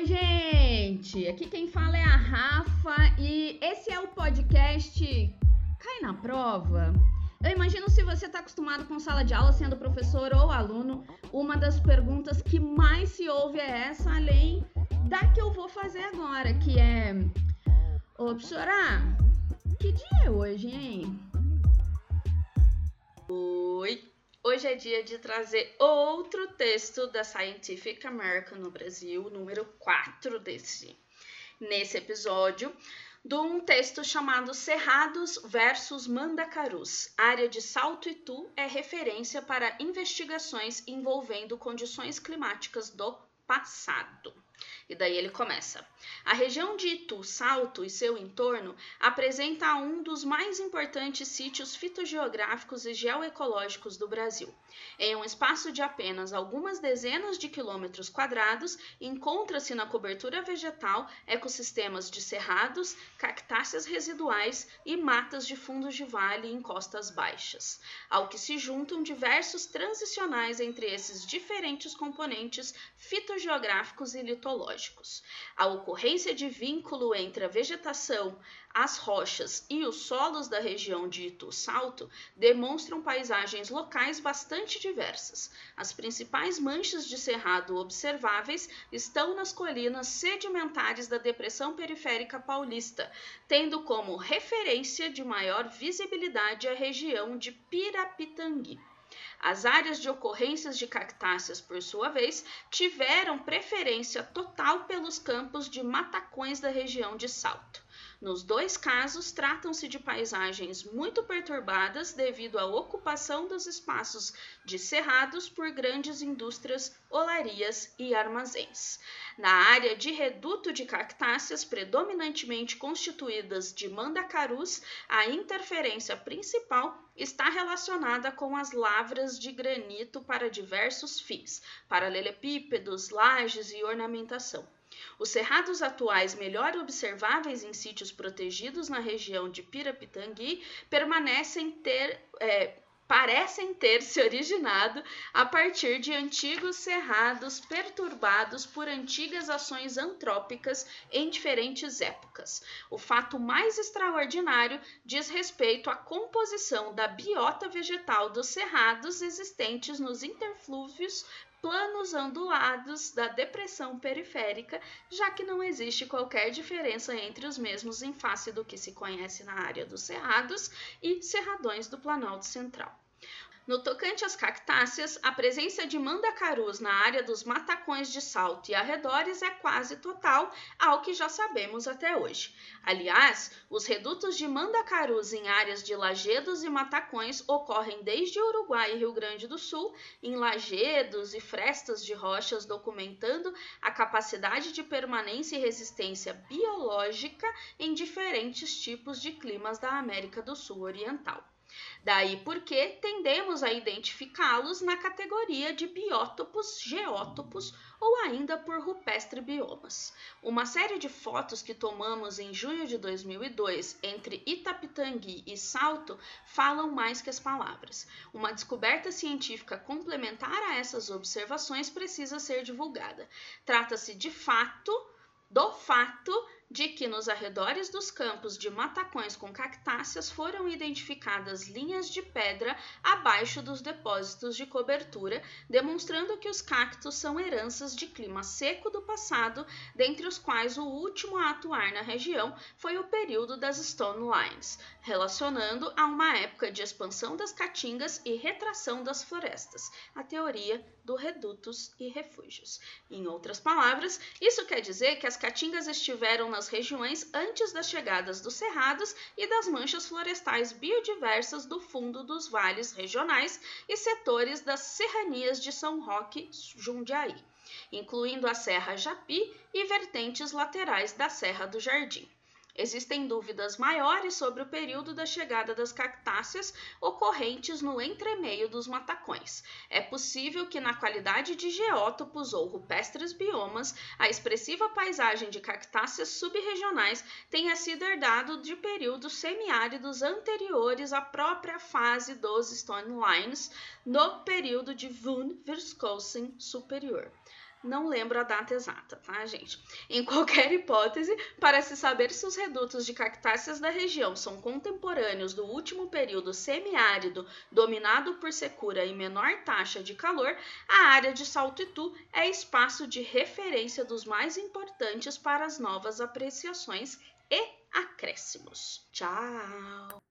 Oi, gente! Aqui quem fala é a Rafa e esse é o podcast Cai na Prova. Eu imagino se você está acostumado com sala de aula, sendo professor ou aluno, uma das perguntas que mais se ouve é essa, além da que eu vou fazer agora, que é: Ô, professora, que dia é hoje, hein? Oi! Hoje é dia de trazer outro texto da Scientific American no Brasil, número 4 desse. Nesse episódio, de um texto chamado Cerrados versus Mandacarus. Área de Salto Itu é referência para investigações envolvendo condições climáticas do passado. E daí ele começa. A região de Itu, Salto e seu entorno apresenta um dos mais importantes sítios fitogeográficos e geoecológicos do Brasil. Em um espaço de apenas algumas dezenas de quilômetros quadrados, encontra-se na cobertura vegetal ecossistemas de cerrados, cactáceas residuais e matas de fundos de vale e encostas baixas, ao que se juntam diversos transicionais entre esses diferentes componentes fitogeográficos e litológicos A ocorrência de vínculo entre a vegetação, as rochas e os solos da região de Itu-Salto demonstram paisagens locais bastante diversas. As principais manchas de cerrado observáveis estão nas colinas sedimentares da Depressão Periférica Paulista, tendo como referência de maior visibilidade a região de Pirapitangui. As áreas de ocorrências de cactáceas, por sua vez, tiveram preferência total pelos campos de matacões da região de Salto. Nos dois casos, tratam-se de paisagens muito perturbadas devido à ocupação dos espaços de cerrados por grandes indústrias, olarias e armazéns. Na área de reduto de cactáceas, predominantemente constituídas de mandacarus, a interferência principal está relacionada com as lavras de granito para diversos fins, paralelepípedos, lajes e ornamentação. Os cerrados atuais melhor observáveis em sítios protegidos na região de Pirapitangui permanecem ter. É, parecem ter se originado a partir de antigos cerrados perturbados por antigas ações antrópicas em diferentes épocas. O fato mais extraordinário diz respeito à composição da biota vegetal dos cerrados existentes nos interflúvios planos ondulados da depressão periférica, já que não existe qualquer diferença entre os mesmos em face do que se conhece na área dos cerrados e cerradões do Planalto Central. No tocante às cactáceas, a presença de mandacarus na área dos matacões de salto e arredores é quase total, ao que já sabemos até hoje. Aliás, os redutos de mandacarus em áreas de lajedos e matacões ocorrem desde Uruguai e Rio Grande do Sul, em lajedos e frestas de rochas, documentando a capacidade de permanência e resistência biológica em diferentes tipos de climas da América do Sul Oriental. Daí porque tendemos a identificá-los na categoria de biótopos, geótopos ou ainda por rupestre biomas. Uma série de fotos que tomamos em junho de 2002 entre Itapitangui e Salto falam mais que as palavras. Uma descoberta científica complementar a essas observações precisa ser divulgada. Trata-se de fato do fato de que nos arredores dos campos de matacões com cactáceas foram identificadas linhas de pedra abaixo dos depósitos de cobertura, demonstrando que os cactos são heranças de clima seco do passado, dentre os quais o último a atuar na região foi o período das Stone Lines, relacionando a uma época de expansão das caatingas e retração das florestas, a teoria do redutos e refúgios. Em outras palavras, isso quer dizer que as caatingas estiveram nas regiões antes das chegadas dos cerrados e das manchas florestais biodiversas do fundo dos vales regionais e setores das serranias de São Roque, Jundiaí, incluindo a Serra Japi e vertentes laterais da Serra do Jardim. Existem dúvidas maiores sobre o período da chegada das cactáceas ocorrentes no entremeio dos matacões. É possível que, na qualidade de geótopos ou rupestres biomas, a expressiva paisagem de cactáceas subregionais tenha sido herdado de períodos semiáridos anteriores à própria fase dos Stone Lines, no período de Von Virskosen superior. Não lembro a data exata, tá, gente? Em qualquer hipótese, para se saber se os redutos de cactáceas da região são contemporâneos do último período semiárido dominado por secura e menor taxa de calor, a área de Salto Itu é espaço de referência dos mais importantes para as novas apreciações e acréscimos. Tchau!